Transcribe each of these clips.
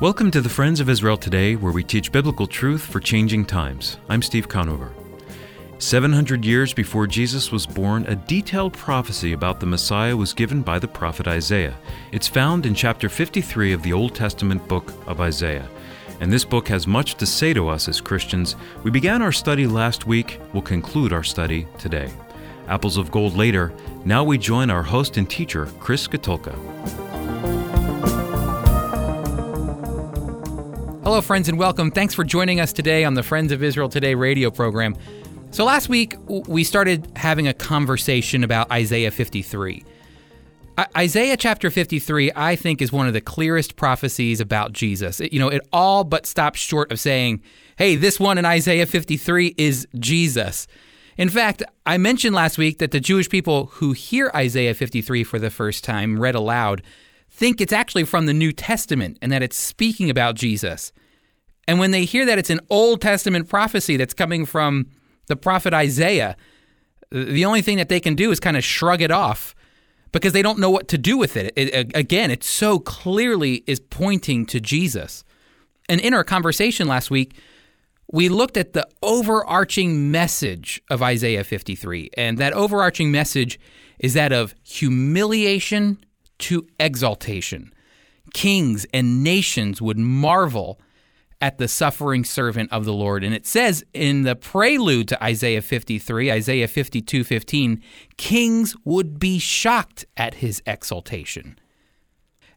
Welcome to the Friends of Israel Today, where we teach biblical truth for changing times. I'm Steve Conover. 700 years before Jesus was born, a detailed prophecy about the Messiah was given by the prophet Isaiah. It's found in chapter 53 of the Old Testament book of Isaiah. And this book has much to say to us as Christians. We began our study last week, we'll conclude our study today. Apples of Gold later, now we join our host and teacher, Chris Katulka. Hello, friends, and welcome. Thanks for joining us today on the Friends of Israel Today radio program. So, last week we started having a conversation about Isaiah 53. Isaiah chapter 53, I think, is one of the clearest prophecies about Jesus. It, you know, it all but stops short of saying, hey, this one in Isaiah 53 is Jesus. In fact, I mentioned last week that the Jewish people who hear Isaiah 53 for the first time read aloud think it's actually from the New Testament and that it's speaking about Jesus. And when they hear that it's an Old Testament prophecy that's coming from the prophet Isaiah, the only thing that they can do is kind of shrug it off because they don't know what to do with it. it. Again, it so clearly is pointing to Jesus. And in our conversation last week, we looked at the overarching message of Isaiah 53. And that overarching message is that of humiliation to exaltation. Kings and nations would marvel at the suffering servant of the Lord. And it says in the prelude to Isaiah 53, Isaiah 52 15, kings would be shocked at his exaltation.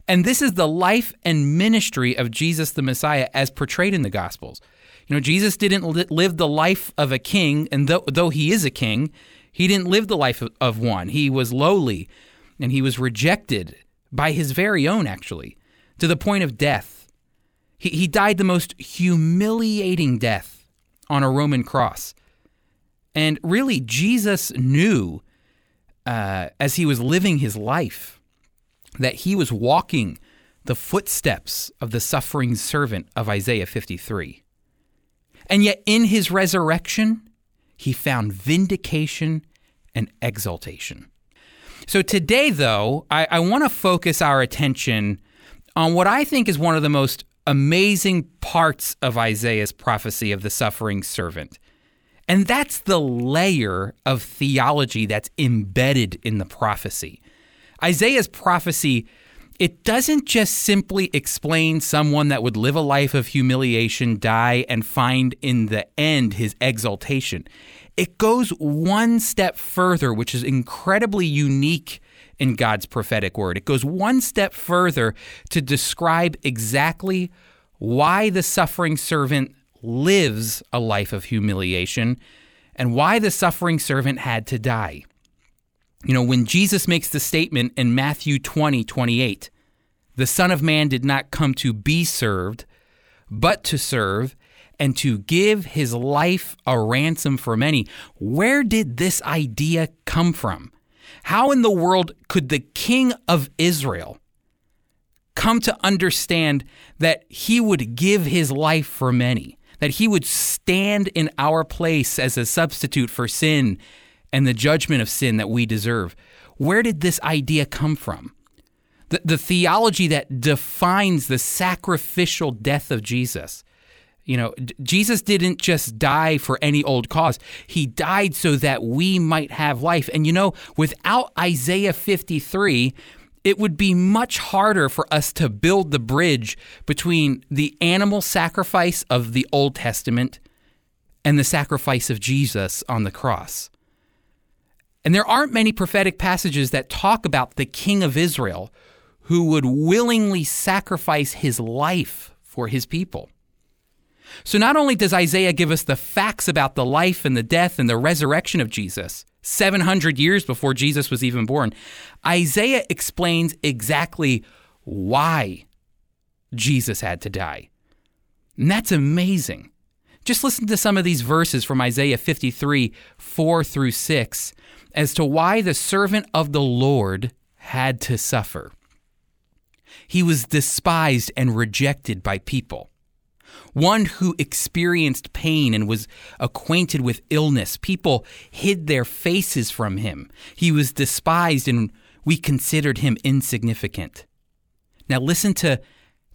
And this is the life and ministry of Jesus the Messiah as portrayed in the Gospels. You know, Jesus didn't live the life of a king, and though, though he is a king, he didn't live the life of one. He was lowly and he was rejected by his very own, actually, to the point of death. He, he died the most humiliating death on a Roman cross. And really, Jesus knew uh, as he was living his life that he was walking the footsteps of the suffering servant of Isaiah 53. And yet, in his resurrection, he found vindication and exaltation. So today, though, I, I want to focus our attention on what I think is one of the most amazing parts of Isaiah's prophecy of the suffering servant. And that's the layer of theology that's embedded in the prophecy. Isaiah's prophecy, it doesn't just simply explain someone that would live a life of humiliation, die, and find in the end his exaltation. It goes one step further, which is incredibly unique in God's prophetic word. It goes one step further to describe exactly why the suffering servant lives a life of humiliation and why the suffering servant had to die. You know, when Jesus makes the statement in Matthew 20, 28, the Son of Man did not come to be served, but to serve and to give his life a ransom for many. Where did this idea come from? How in the world could the king of Israel come to understand that he would give his life for many, that he would stand in our place as a substitute for sin and the judgment of sin that we deserve? Where did this idea come from? The, the theology that defines the sacrificial death of Jesus you know, Jesus didn't just die for any old cause. He died so that we might have life. And you know, without Isaiah 53, it would be much harder for us to build the bridge between the animal sacrifice of the Old Testament and the sacrifice of Jesus on the cross. And there aren't many prophetic passages that talk about the king of Israel who would willingly sacrifice his life for his people. So not only does Isaiah give us the facts about the life and the death and the resurrection of Jesus, 700 years before Jesus was even born, Isaiah explains exactly why Jesus had to die. And that's amazing. Just listen to some of these verses from Isaiah 53, 4 through 6, as to why the servant of the Lord had to suffer. He was despised and rejected by people one who experienced pain and was acquainted with illness. People hid their faces from him. He was despised and we considered him insignificant. Now listen to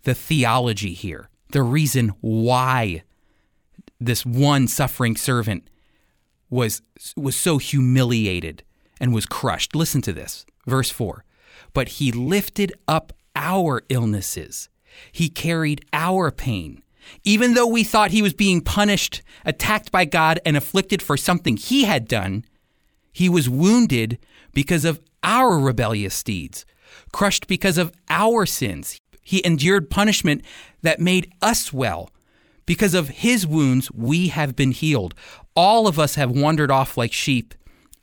the theology here, the reason why this one suffering servant was was so humiliated and was crushed. Listen to this. Verse 4. But he lifted up our illnesses. He carried our pain. Even though we thought he was being punished, attacked by God, and afflicted for something he had done, he was wounded because of our rebellious deeds, crushed because of our sins. He endured punishment that made us well. Because of his wounds, we have been healed. All of us have wandered off like sheep.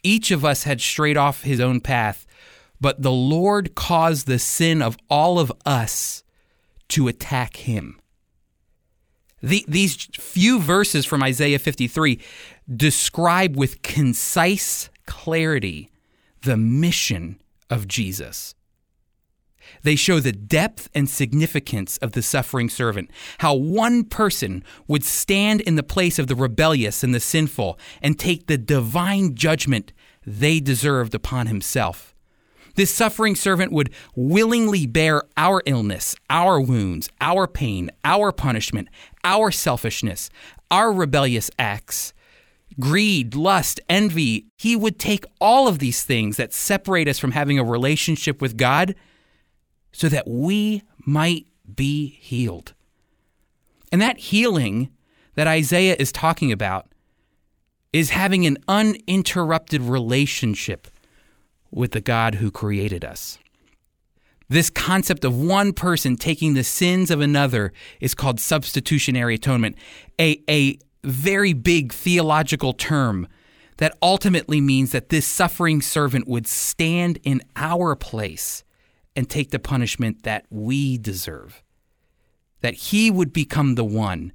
Each of us had strayed off his own path. But the Lord caused the sin of all of us to attack him. The, these few verses from Isaiah 53 describe with concise clarity the mission of Jesus. They show the depth and significance of the suffering servant, how one person would stand in the place of the rebellious and the sinful and take the divine judgment they deserved upon himself. This suffering servant would willingly bear our illness, our wounds, our pain, our punishment, our selfishness, our rebellious acts, greed, lust, envy. He would take all of these things that separate us from having a relationship with God so that we might be healed. And that healing that Isaiah is talking about is having an uninterrupted relationship with the God who created us. This concept of one person taking the sins of another is called substitutionary atonement, a, a very big theological term that ultimately means that this suffering servant would stand in our place and take the punishment that we deserve. That he would become the one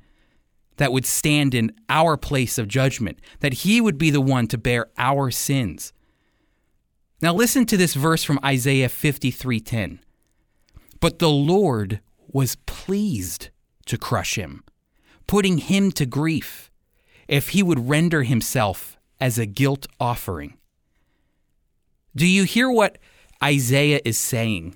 that would stand in our place of judgment, that he would be the one to bear our sins. Now listen to this verse from Isaiah 53:10. But the Lord was pleased to crush him, putting him to grief, if he would render himself as a guilt offering. Do you hear what Isaiah is saying?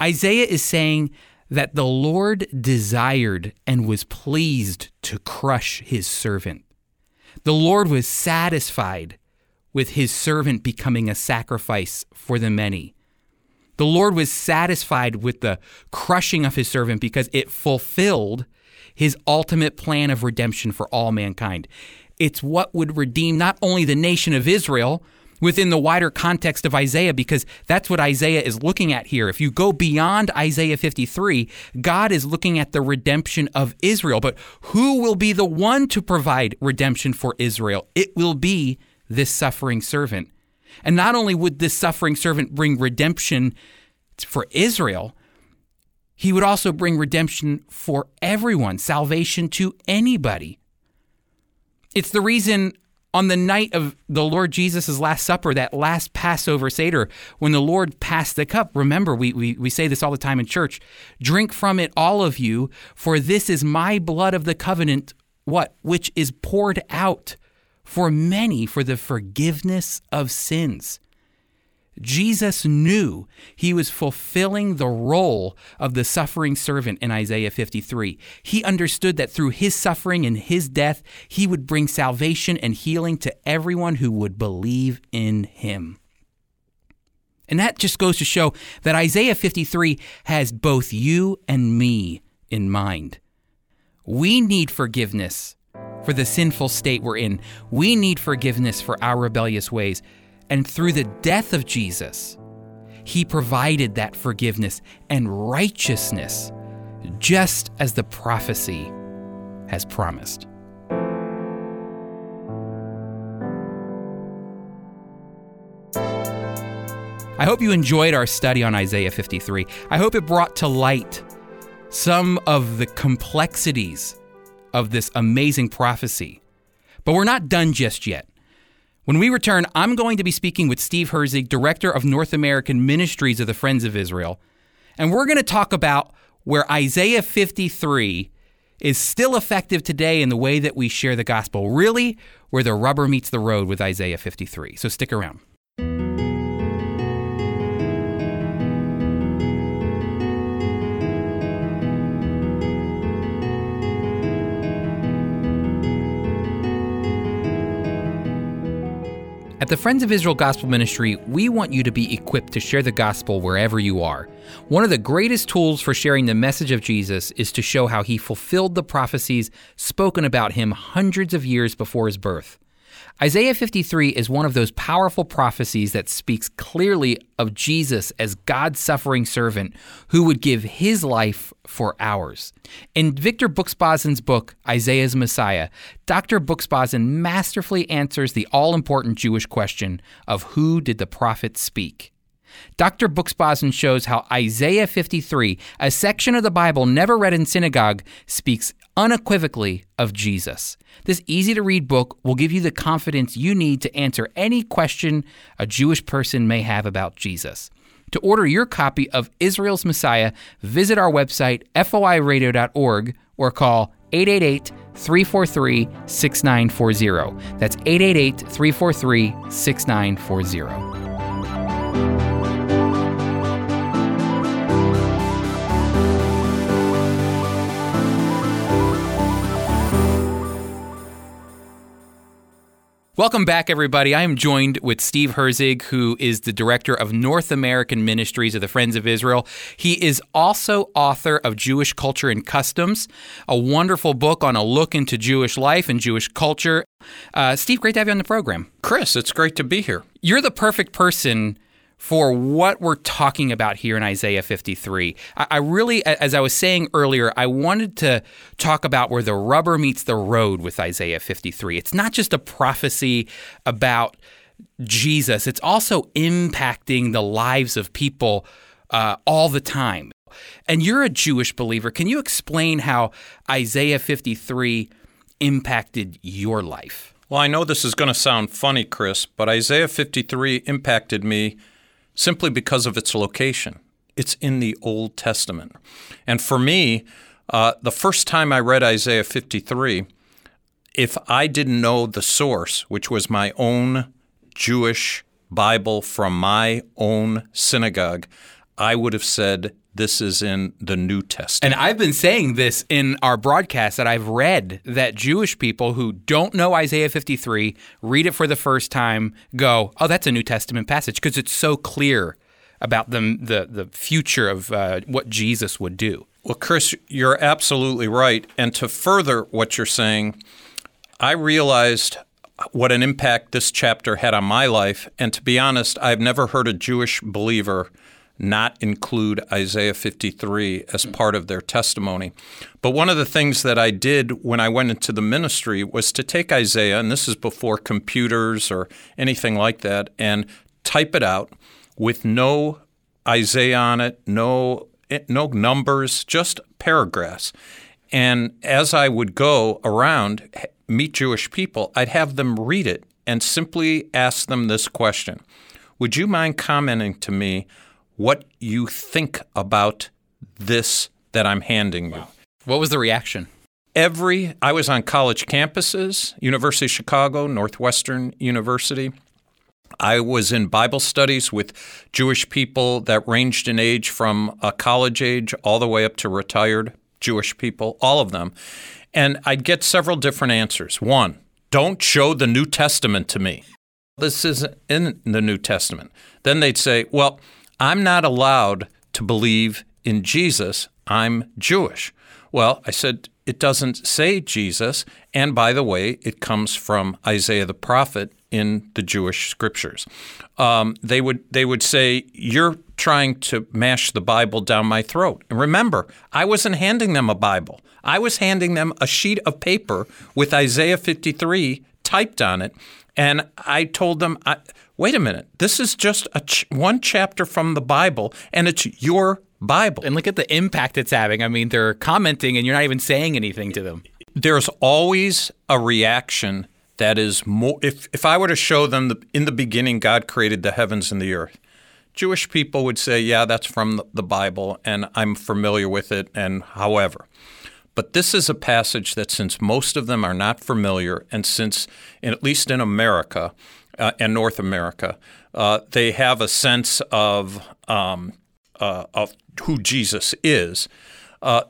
Isaiah is saying that the Lord desired and was pleased to crush his servant. The Lord was satisfied with his servant becoming a sacrifice for the many. The Lord was satisfied with the crushing of his servant because it fulfilled his ultimate plan of redemption for all mankind. It's what would redeem not only the nation of Israel within the wider context of Isaiah, because that's what Isaiah is looking at here. If you go beyond Isaiah 53, God is looking at the redemption of Israel. But who will be the one to provide redemption for Israel? It will be this suffering servant. And not only would this suffering servant bring redemption for Israel, he would also bring redemption for everyone, salvation to anybody. It's the reason on the night of the Lord Jesus' Last Supper, that last Passover Seder, when the Lord passed the cup, remember, we, we, we say this all the time in church drink from it, all of you, for this is my blood of the covenant, what? Which is poured out for many for the forgiveness of sins. Jesus knew he was fulfilling the role of the suffering servant in Isaiah 53. He understood that through his suffering and his death, he would bring salvation and healing to everyone who would believe in him. And that just goes to show that Isaiah 53 has both you and me in mind. We need forgiveness for the sinful state we're in. We need forgiveness for our rebellious ways. And through the death of Jesus, he provided that forgiveness and righteousness, just as the prophecy has promised. I hope you enjoyed our study on Isaiah 53. I hope it brought to light some of the complexities of this amazing prophecy. But we're not done just yet. When we return, I'm going to be speaking with Steve Herzig, Director of North American Ministries of the Friends of Israel, and we're going to talk about where Isaiah 53 is still effective today in the way that we share the gospel, really where the rubber meets the road with Isaiah 53. So stick around. At the Friends of Israel Gospel Ministry, we want you to be equipped to share the gospel wherever you are. One of the greatest tools for sharing the message of Jesus is to show how he fulfilled the prophecies spoken about him hundreds of years before his birth. Isaiah 53 is one of those powerful prophecies that speaks clearly of Jesus as God's suffering servant who would give his life for ours. In Victor Buksbazen's book, Isaiah's Messiah, Dr. Buxbazen masterfully answers the all important Jewish question of who did the prophet speak? Dr. Buksbazen shows how Isaiah 53, a section of the Bible never read in synagogue, speaks unequivocally of Jesus. This easy to read book will give you the confidence you need to answer any question a Jewish person may have about Jesus. To order your copy of Israel's Messiah, visit our website, foiradio.org, or call 888 343 6940. That's 888 343 6940. Welcome back, everybody. I am joined with Steve Herzig, who is the director of North American Ministries of the Friends of Israel. He is also author of Jewish Culture and Customs, a wonderful book on a look into Jewish life and Jewish culture. Uh, Steve, great to have you on the program. Chris, it's great to be here. You're the perfect person for what we're talking about here in Isaiah 53. I, I, really, as I was saying earlier, I wanted to talk about where the rubber meets the road with Isaiah 53. It's not just a prophecy about Jesus, it's also impacting the lives of people uh, all the time. And you're a Jewish believer. Can you explain how Isaiah 53 impacted your life? Well, I know this is going to sound funny, Chris, but Isaiah 53 impacted me simply because of its location. It's in the Old Testament. And for me, uh, the first time I read Isaiah 53, if I didn't know the source, which was my own Jewish Bible from my own synagogue, I would have said, this is in the New Testament. And I've been saying this in our broadcast that I've read that Jewish people who don't know Isaiah 53 read it for the first time, go, "Oh, that's a New Testament passage," because it's so clear about the the, the future of uh, what Jesus would do. Well, Chris, you're absolutely right. And to further what you're saying, I realized what an impact this chapter had on my life. And to be honest, I've never heard a Jewish believer not include Isaiah 53 as part of their testimony. But one of the things that I did when I went into the ministry was to take Isaiah, and this is before computers or anything like that, and type it out with no Isaiah on it, no no numbers, just paragraphs. And as I would go around meet Jewish people, I'd have them read it and simply ask them this question. Would you mind commenting to me what you think about this that I'm handing you. What was the reaction? Every I was on college campuses, University of Chicago, Northwestern University. I was in Bible studies with Jewish people that ranged in age from a college age all the way up to retired Jewish people, all of them. And I'd get several different answers. One, don't show the New Testament to me. This isn't in the New Testament. Then they'd say, well, I'm not allowed to believe in Jesus. I'm Jewish. Well, I said, it doesn't say Jesus. And by the way, it comes from Isaiah the prophet in the Jewish scriptures. Um, they would they would say, "You're trying to mash the Bible down my throat." And remember, I wasn't handing them a Bible. I was handing them a sheet of paper with Isaiah 53 typed on it, and I told them, I, wait a minute, this is just ch- one chapter from the Bible, and it's your Bible. And look at the impact it's having. I mean, they're commenting, and you're not even saying anything to them. There's always a reaction that is more. If, if I were to show them the, in the beginning, God created the heavens and the earth, Jewish people would say, yeah, that's from the Bible, and I'm familiar with it, and however. But this is a passage that, since most of them are not familiar, and since, at least in America, uh, and North America, uh, they have a sense of um, uh, of who Jesus is. Uh,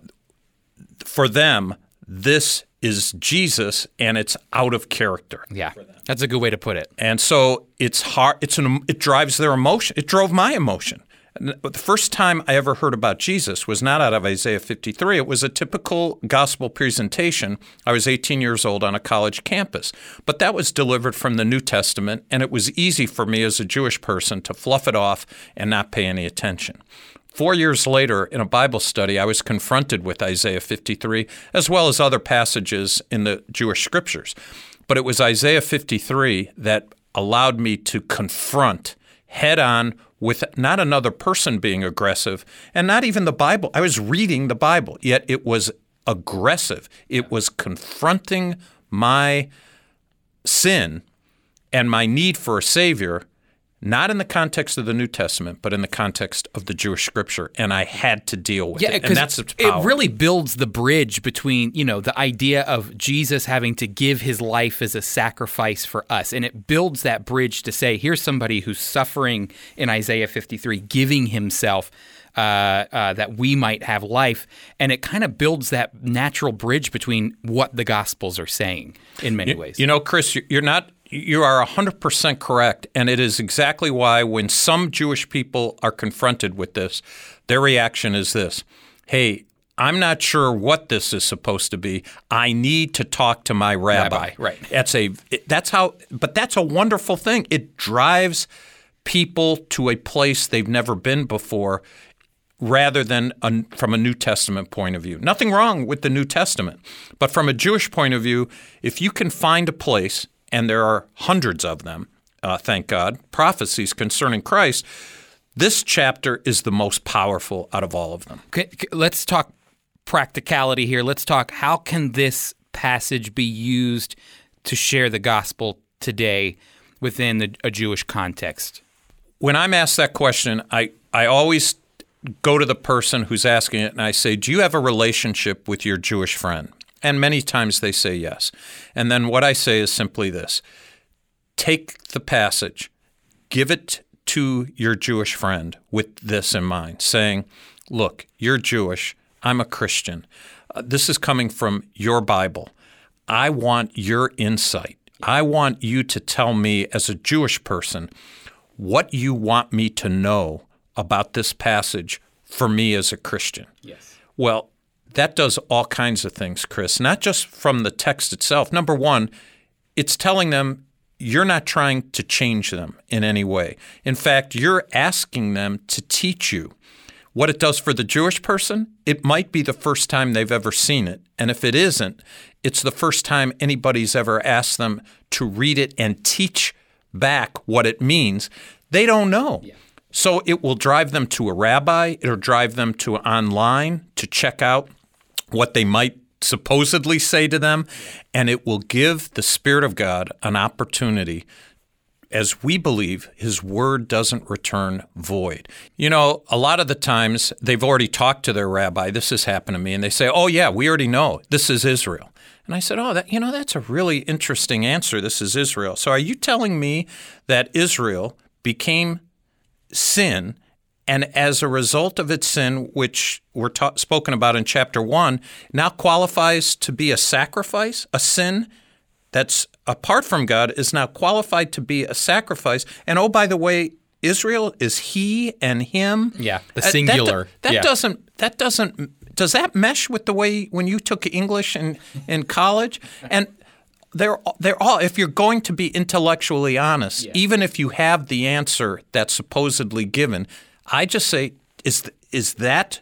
for them, this is Jesus and it's out of character. Yeah, that's a good way to put it. And so it's hard. It's an. It drives their emotion. It drove my emotion. The first time I ever heard about Jesus was not out of Isaiah 53. It was a typical gospel presentation. I was 18 years old on a college campus, but that was delivered from the New Testament, and it was easy for me as a Jewish person to fluff it off and not pay any attention. Four years later, in a Bible study, I was confronted with Isaiah 53, as well as other passages in the Jewish scriptures. But it was Isaiah 53 that allowed me to confront head on with not another person being aggressive and not even the Bible. I was reading the Bible, yet it was aggressive. It was confronting my sin and my need for a Savior not in the context of the New Testament, but in the context of the Jewish Scripture, and I had to deal with yeah, it. And that's. It really builds the bridge between you know the idea of Jesus having to give his life as a sacrifice for us, and it builds that bridge to say, here's somebody who's suffering in Isaiah 53, giving himself. Uh, uh, that we might have life, and it kind of builds that natural bridge between what the Gospels are saying in many you, ways. You know, Chris, you're not you are 100% correct. And it is exactly why, when some Jewish people are confronted with this, their reaction is this Hey, I'm not sure what this is supposed to be. I need to talk to my rabbi. rabbi right. That's a that's how but that's a wonderful thing. It drives people to a place they've never been before rather than a, from a New Testament point of view. Nothing wrong with the New Testament. But from a Jewish point of view, if you can find a place and there are hundreds of them, uh, thank God, prophecies concerning Christ, this chapter is the most powerful out of all of them. Okay, let's talk practicality here. Let's talk how can this passage be used to share the gospel today within the, a Jewish context? When I'm asked that question, I, I always go to the person who's asking it and I say, Do you have a relationship with your Jewish friend? And many times they say yes. And then what I say is simply this take the passage, give it to your Jewish friend with this in mind, saying, Look, you're Jewish, I'm a Christian. Uh, this is coming from your Bible. I want your insight. I want you to tell me, as a Jewish person, what you want me to know about this passage for me as a Christian. Yes. Well, that does all kinds of things, Chris, not just from the text itself. Number one, it's telling them you're not trying to change them in any way. In fact, you're asking them to teach you. What it does for the Jewish person, it might be the first time they've ever seen it. And if it isn't, it's the first time anybody's ever asked them to read it and teach back what it means. They don't know. Yeah. So it will drive them to a rabbi, it'll drive them to online to check out what they might supposedly say to them, and it will give the Spirit of God an opportunity. As we believe, his word doesn't return void. You know, a lot of the times they've already talked to their rabbi. This has happened to me, and they say, Oh, yeah, we already know. This is Israel. And I said, Oh, that, you know, that's a really interesting answer. This is Israel. So are you telling me that Israel became sin and as a result of its sin, which we're ta- spoken about in chapter one, now qualifies to be a sacrifice, a sin that's apart from God is now qualified to be a sacrifice. And oh, by the way, Israel is he and him. Yeah, the singular. Uh, that, that yeah. doesn't. That doesn't. Does that mesh with the way when you took English in in college? And they're they're all. If you're going to be intellectually honest, yeah. even if you have the answer that's supposedly given, I just say, is is that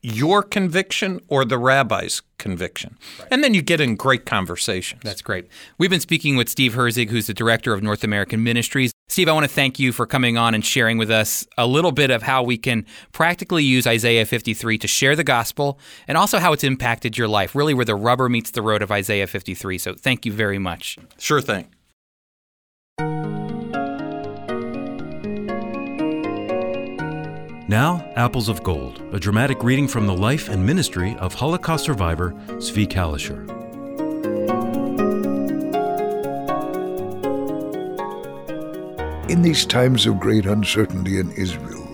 your conviction or the rabbi's conviction? Right. And then you get in great conversations. That's great. We've been speaking with Steve Herzig, who's the director of North American Ministries. Steve, I want to thank you for coming on and sharing with us a little bit of how we can practically use Isaiah 53 to share the gospel and also how it's impacted your life, really where the rubber meets the road of Isaiah 53. So thank you very much. Sure thing. Now, Apples of Gold, a dramatic reading from the life and ministry of Holocaust survivor Zvi Kalisher. In these times of great uncertainty in Israel,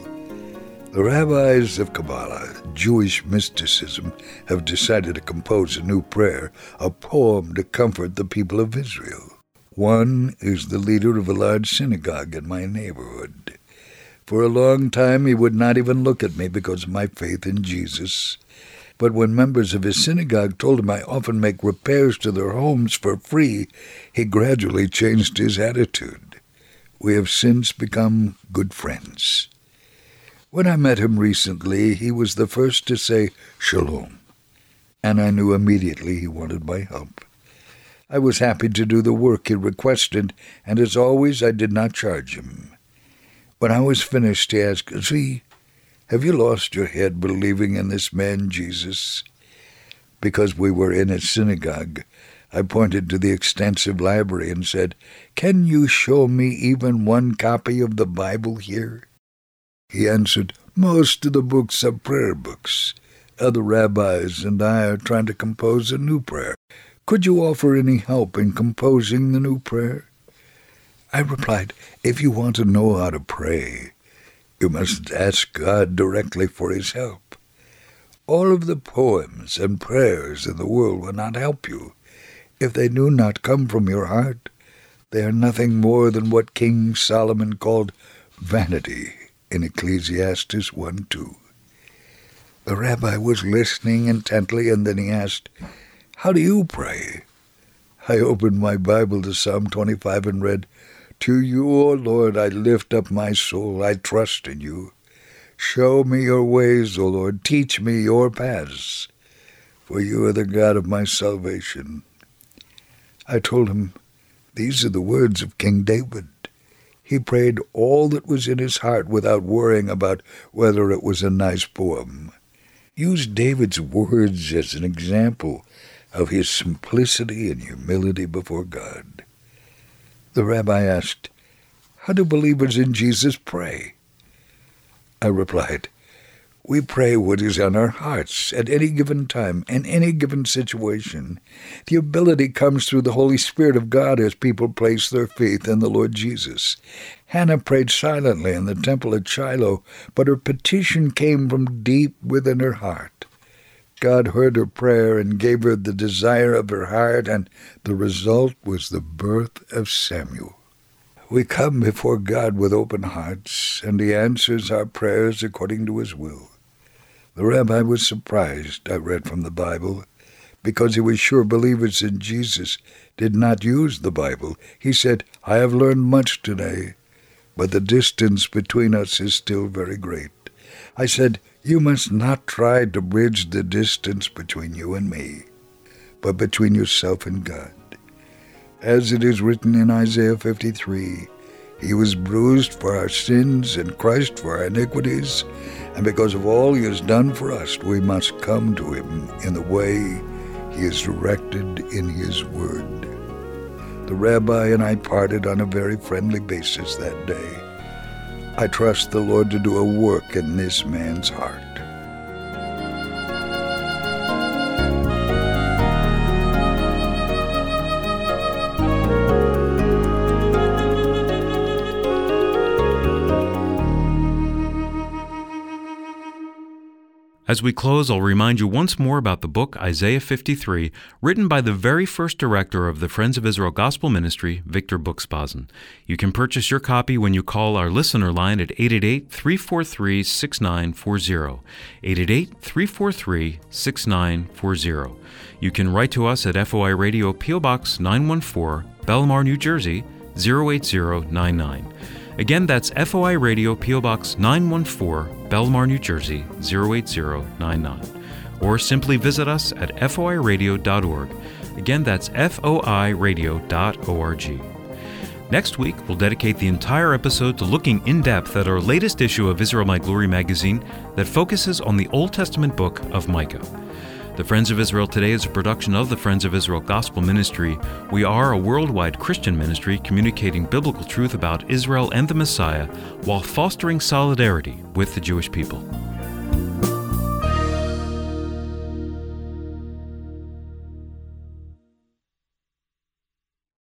The rabbis of Kabbalah, Jewish mysticism, have decided to compose a new prayer, a poem to comfort the people of Israel. One is the leader of a large synagogue in my neighborhood. For a long time he would not even look at me because of my faith in Jesus. But when members of his synagogue told him I often make repairs to their homes for free, he gradually changed his attitude. We have since become good friends. When I met him recently, he was the first to say shalom, and I knew immediately he wanted my help. I was happy to do the work he requested, and as always, I did not charge him. When I was finished, he asked, Zvi, have you lost your head believing in this man Jesus? Because we were in a synagogue, I pointed to the extensive library and said, Can you show me even one copy of the Bible here? He answered, Most of the books are prayer books. Other rabbis and I are trying to compose a new prayer. Could you offer any help in composing the new prayer? I replied, If you want to know how to pray, you must ask God directly for his help. All of the poems and prayers in the world will not help you. If they do not come from your heart, they are nothing more than what King Solomon called vanity in Ecclesiastes 1 2. The rabbi was listening intently, and then he asked, How do you pray? I opened my Bible to Psalm 25 and read, To you, O Lord, I lift up my soul, I trust in you. Show me your ways, O Lord, teach me your paths, for you are the God of my salvation. I told him, These are the words of King David. He prayed all that was in his heart without worrying about whether it was a nice poem. Use David's words as an example of his simplicity and humility before God. The rabbi asked, How do believers in Jesus pray? I replied, we pray what is on our hearts at any given time, in any given situation. The ability comes through the Holy Spirit of God as people place their faith in the Lord Jesus. Hannah prayed silently in the temple at Shiloh, but her petition came from deep within her heart. God heard her prayer and gave her the desire of her heart, and the result was the birth of Samuel. We come before God with open hearts, and He answers our prayers according to His will. The rabbi was surprised, I read from the Bible, because he was sure believers in Jesus did not use the Bible. He said, I have learned much today, but the distance between us is still very great. I said, You must not try to bridge the distance between you and me, but between yourself and God. As it is written in Isaiah 53, He was bruised for our sins and crushed for our iniquities and because of all he has done for us, we must come to him in the way he is directed in his word. The rabbi and I parted on a very friendly basis that day. I trust the Lord to do a work in this man's heart. As we close, I'll remind you once more about the book Isaiah 53, written by the very first director of the Friends of Israel Gospel Ministry, Victor Buksbazen. You can purchase your copy when you call our listener line at 888 343 6940. 888 343 6940. You can write to us at FOI Radio P.O. Box 914, Bellmawr, New Jersey 08099. Again, that's FOI Radio, P.O. Box 914, Bellmawr, New Jersey 08099. Or simply visit us at foiradio.org. Again, that's foiradio.org. Next week, we'll dedicate the entire episode to looking in depth at our latest issue of Israel My Glory magazine that focuses on the Old Testament book of Micah. The Friends of Israel Today is a production of the Friends of Israel Gospel Ministry. We are a worldwide Christian ministry communicating biblical truth about Israel and the Messiah while fostering solidarity with the Jewish people.